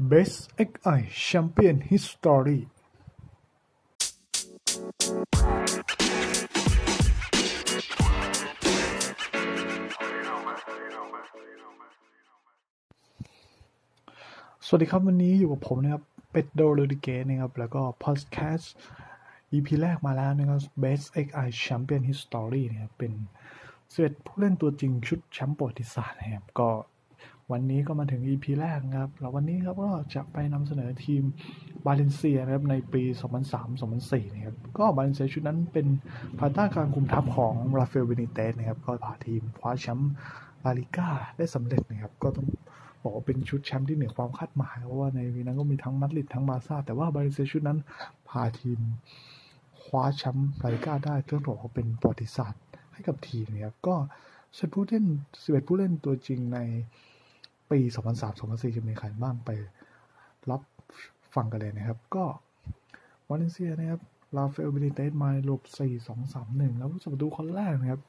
Best XI Champion History สวัสดีครับ วันนี้อยู่กับผมนะครับเป็ดโดโรดิเกนะครับ แล้วก็พอดแคสต์ EP แรกมาแล้วนะครับ Best XI Champion History นะครับ เป็นเสร็จผู้เล่นตัวจริงชุดแชมป์ประวัติศาสตร์นะครับ ก็ วันนี้ก็มาถึง EP แรกครับแล้ววันนี้ครับก็จะไปนำเสนอทีมบาเลนเซียนะครับในปี 2003-2004นะครับก็บาเลนเซียชุดนั้นเป็นภายใต้การคุมทัพของราฟาเอลเบนิเตซนะครับก็พาทีมคว้าแชมป์ลาลิก้าได้สำเร็จนะครับก็ต้องบอกว่าเป็นชุดแชมป์ที่เหนือความคาดหมายเพราะว่าในปีนั้นก็มีทั้งมาดริดทั้งบาร์ซ่าแต่ว่าบาเลนเซียชุดนั้นพาทีมคว้าแชมป์ลาลิก้าได้ต้องบอกว่าเป็นประวัติศาสตร์ให้กับทีมนะครับก็เซตผู้เล่น 11 ผู้เล่นตัวจริงใน ปี 2003-2004 จะมีใครบ้างไปรับฟังกันเลยนะครับ ก็บาเลนเซียนะครับราฟาเอลเบนิเตซระบบ4 2 3 1 แล้วผู้รักษาประตูคนแรกนะครับ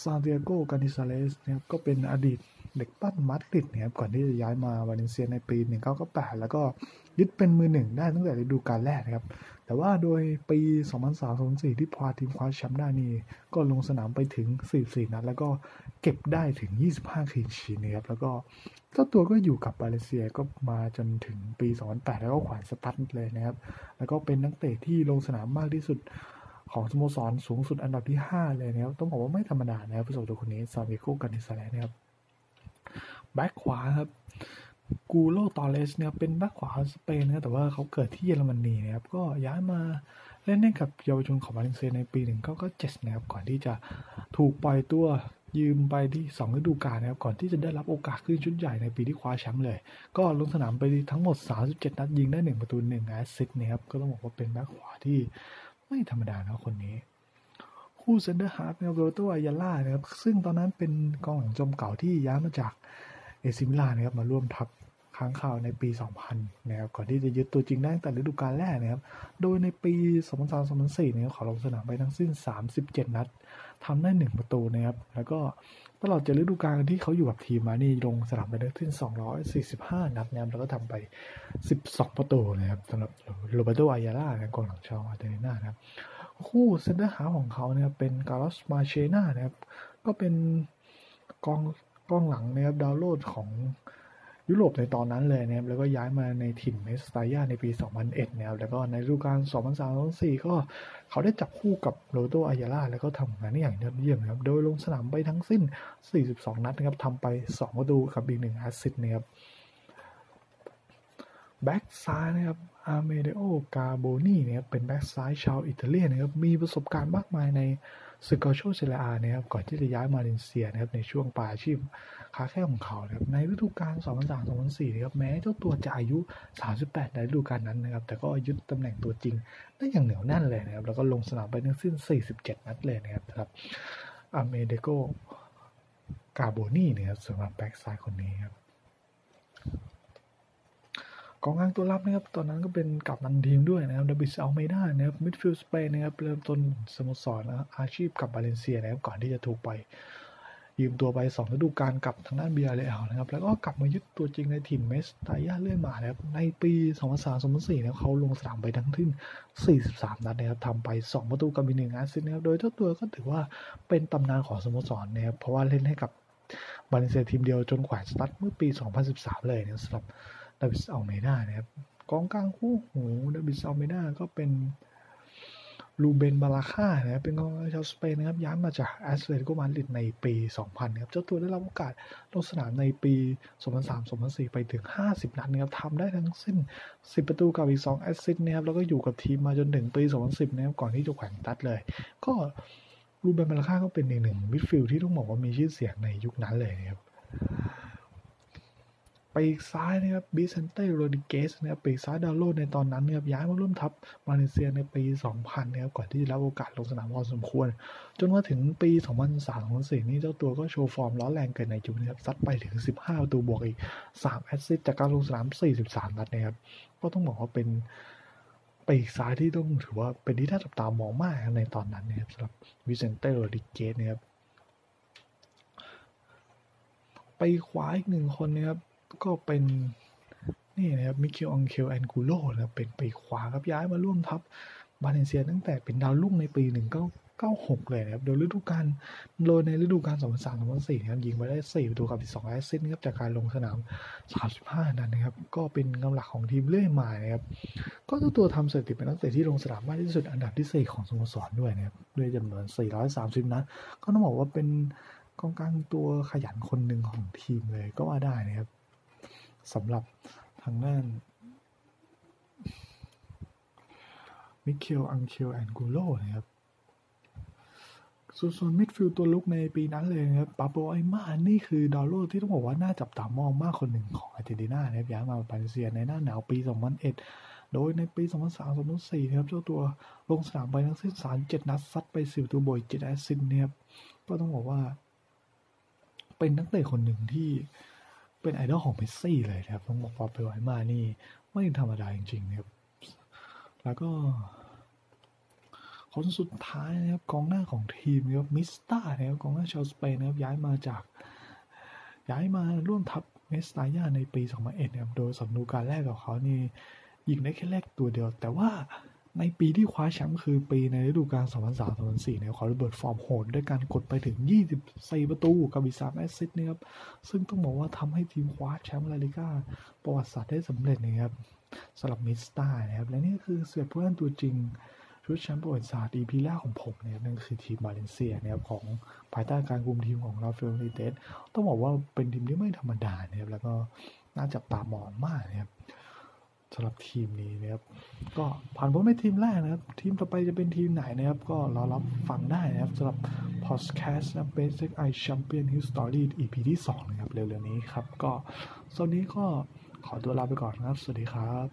ซานติอาโกกานิซาเรสนะครับก็เป็นอดีตเด็กปั้นมาดริดนะครับก่อนที่จะย้ายมาบาเลนเซียในปี 1998 แล้วก็ยึดเป็นมือหนึ่งได้ตั้งแต่ฤดูกาลแรกนะครับ แต่ว่าโดยปี 2003-2004 ที่พาทีมคว้าแชมป์ได้นี่ก็ลงสนามไปถึง 44 นัด แล้วก็เก็บได้ถึง 25คลีนชีนะครับแล้วก็เจ้าตัวก็อยู่กับบาเลเซียก็มาจนถึงปี 2008 แล้วก็ขวานสตั๊ดเลยนะครับ แล้วก็เป็นนักเตะที่ลงสนามมากที่สุด ของสโมสรสูงสุดอันดับที่ 5 เลยนะครับ ต้องบอกว่าไม่ธรรมดานะครับผู้สตัวคนนี้ซาเวโกกันนิสแลนะครับแบ็คขวาครับกูโลตอเลสเนี่ยเป็นแบ็คขวาสเปนนะแต่ว่าเขาเกิดที่เยอรมนีนะครับ ก็ย้ายมาเล่นให้กับเยาวชนของบาเลนเซียในปี1997นะครับ ก่อนที่จะถูกปล่อยตัวยืมไปที่2ฤดูกาลนะครับ ก่อนที่จะได้รับโอกาสขึ้นชุดใหญ่ในปีที่คว้าแชมป์เลย ก็ลงสนามไปทั้งหมด 37 นัดยิงได้ 1 ประตู1 assist นะครับ ก็ต้องบอกว่าเป็นแบ็คขวาที่ ไม่ธรรมดานะคนนี้ คู่เซนเตอร์ฮาล์ฟนะครับโรแบร์โตอายาล่านะครับซึ่งตอนนั้นเป็นกองหลังจอมเก๋าที่ย้ายมาจากเอซี มิลานะครับมาร่วมทัพ ค้างคาวในปี 2000 นะครับ ก่อนที่จะยึดตัวจริงได้แต่ฤดูกาลแรกนะครับ โดยในปี 2003-2004 เนะครับเขาลงสนามไปทั้งสิ้น 37 นัด ทำได้ 1 ประตูนะครับ แล้วก็ตลอดจะฤดูกาลที่เขาอยู่กับทีมมานี่ลงสนามไปได้ขึ้น245 นัดนะครับ แล้วก็ทำไป 12 ประตูนะครับสำหรับโรแบร์โตอายาล่านะกองหลังชาวอาร์เจนตินานะครับ คู่เซนเตอร์ฮาล์ฟของเขาเนะครับเป็นการ์ลอสมาร์เชนานะครับ ก็เป็นกองกองหลังนะครับดาวโรจน์ของ ยุโรปในตอนนั้นเลยนะครับแล้วก็ย้ายมาในถิ่นเมสตายาในปี 2001นะครับแล้วก็ในฤดูกาล2003-2004 ก็เขาได้จับคู่กับโรแบร์โตอายาล่าแล้วก็ทำงานได้อย่างยอดเยี่ยมนะครับโดยลงสนามไปทั้งสิ้น 42 นัดนะครับทำไป 2 ประตูกับอีก1 assist นะครับแบ็กซ้ายนะครับอเมเดโอ คาร์โบนีนะครับเป็นแบ็กซ้ายชาวอิตาเลียนนะครับมีประสบการณ์มากมายใน ศึกกัลโชเซเรีย อานะครับก่อนที่จะย้ายมาบาเลนเซียนะครับในช่วงปลายอาชีพค้าแข้งของเขานะครับในฤดูกาล 2003-2004นะครับแม้เจ้าตัวจะอายุ 38 ในฤดูกาลนั้นนะครับแต่ก็ยึดตำแหน่งตัวจริงได้อย่างเหนียวแน่นเลยนะครับแล้วก็ลงสนามไปทั้งสิ้น 47 นัดเลยนะครับสำหรับอเมเดโอ คาร์โบนีนะครับสำหรับแบ็กซ้ายคนนี้ครับ กองกลางตัวรับนะครับ ตอนนั้นก็เป็นกัปตันทีมด้วยนะครับดาบิดอัลเบลดานะครับมิดฟิลด์สเปนนะครับเริ่มต้นสโมสรนะอาชีพกับบาเลนเซียนะครับก่อนที่จะถูกไปยืมตัวไป2ฤดูกาลกับทางด้านบียาร์เรอัลนะครับ แล้วก็กลับมายึดตัวจริงในทีมเมสตายาเรื่อยมานะครับในปี 2003-2004นะครับเขาลงสนามไปทั้งสิ้น 43 นัดนะครับทำไป 2 ประตูกับมีหนึ่งแอสซิสต์นะครับ โดยเจ้าตัวก็ถือว่าเป็นตำนานของสโมสรนะครับ เพราะว่าเล่นให้กับบาเลนเซียทีมเดียวจนแขวนสตั๊ดเมื่อปี 2013 เลยนะสำหรับ ดาวิดอัลเบลดานะครับ กองกลางคู่หูดาวิสอัลเบลดาก็เป็นรูเบนบาราฆานะครับเป็นกองชาวสเปนนะครับย้ายมาจากแอตเลติโกมาดริดในปี 2000นะครับเจ้าตัวได้รับโอกาสลงสนามในปี 2003-2004 ไปถึง 50 นัดนะครับทำได้ทั้งสิ้น 10 ประตูกับอีก 2 แอสซิสต์นะครับแล้วก็อยู่กับทีมมาจนถึงปี 2010นะครับก่อนที่จะแขวนสตั๊ดเลย ก็รูเบนบาราฆาก็เป็นอีกหนึ่งมิดฟิลด์ที่ต้องบอกว่ามีชื่อเสียงในยุคนั้นเลยนะครับ ปีกซ้ายนะครับบิเซนเต้โรดริเกซนะครับปีกซ้ายดาวโรจน์ในตอนนั้นนะครับย้ายมาร่วมทัพบาเลนเซียในปี 2000นะครับก่อนที่จะรับโอกาสลงสนามพอสมควร จนมาถึงปี 2003-2004 นี่เจ้าตัวก็โชว์ฟอร์มร้อนแรงเกินในจุดนะครับซัดไปถึง 15ประตูบวกอีก 3 แอสซิสต์จากการลงสนาม 43 นัดนะครับก็ต้องบอกว่าเป็นปีกซ้ายที่ต้องถือว่าเป็นที่น่าจับตามองมากในตอนนั้นนะครับสำหรับวิเซนเต้โรดริเกซนะครับปีกขวาอีกหนึ่งคนนะครับ ก็เป็นนี่นะครับมิเกลอังเคลอังกูโลนะเป็นปีกขวาครับย้ายมาร่วมทัพบาเลนเซียตั้งแต่เป็นดาวรุ่งในปี 1996 เลยนะครับ โดยฤดูกาลโดยในฤดูกาล 2003-2004 นะครับ ยิงไปได้ 4 ประตูกับ12แอสซิสต์นะครับ จากการลงสนาม 35 นัดนะครับ ก็เป็นกำลังของทีมเรื่อยมานะครับ ก็เจ้าตัวทำสถิติเป็นนักเตะที่ลงสนามมากที่สุดอันดับที่ 4 ของสโมสรด้วยนะครับ ด้วยจำนวน 430 นัด ก็ต้องบอกว่าเป็นกองกลางตัวขยันคนหนึ่งของทีมเลยก็ว่าได้นะครับ สำหรับทางด้านมิเคล อังเคล แอนกูโลนะครับส่วนมิดฟิลด์ตัวลุกในปีนั้นเลยนะครับปาโปไอมานี่คือดาวโรจน์ที่ต้องบอกว่า น่าจับตามองมากคนหนึ่งของอาร์เจนตินานะครับย้ายมาบาเลนเซียในหน้าหนาวปี 2001 โดยในปี 2003-2004นะครับเจ้าตัวลงสนามไปทั้งสิ้น37 นัดซัดไป10ตุงบวก7แอสซิสต์นะครับก็ต้องบอกว่า เป็นนักเตะคนหนึ่งที่ เป็นไอดอลของเมสซี่เลยนะครับต้องบอกว่าปาโบลไอมาร์นี่ไม่ธรรมดาจริงๆนะครับแล้วก็คนสุดท้ายนะครับกองหน้าของทีมนะครับมิสตานะครับกองหน้าชาวสเปนนะครับย้ายมาจาก ย้ายมาร่วมทัพเมสตาย่าในปี 2001นะครับโดยสำหรับฤดูกาลแรกกับเขานี่ยิงได้แค่เลขตัวเดียว แต่ว่า ในปีที่คว้าแชมป์คือปีในฤดูกาล 2003-2004เนี่ยเขาระเบิดฟอร์มโหดด้วยการกดไปถึง 24 ประตูกับอีก3แอสซิสต์นะครับ ซึ่งต้องบอกว่าทำให้ทีมคว้าแชมป์ลาลิก้าประวัติศาสตร์ได้สำเร็จนะครับสำหรับมิสตานะครับ และนี่คือเสือผู้เล่นตัวจริงชุดแชมป์ประวัติศาสตร์ EP แรกของผมนะครับนั่นคือทีมบาเลนเซียนะครับของภายใต้การคุมทีมของราฟาเอลนิเตสต้องบอกว่าเป็นทีมที่ไม่ธรรมดานะครับแล้วก็น่าจับตามองมากนะครับ สำหรับทีมนี้นะครับ ก็ผ่านพ้นไปทีมแรกนะครับ ทีมต่อไปจะเป็นทีมไหนนะครับ ก็รอรับฟังได้นะครับสำหรับพอดแคสต์นะ Basic Eye Champion His Story EP ที่2นะครับ เร็วๆนี้ครับ ก็สวนนี้ก็ขอตัวลาไปก่อนนะครับ สวัสดีครับ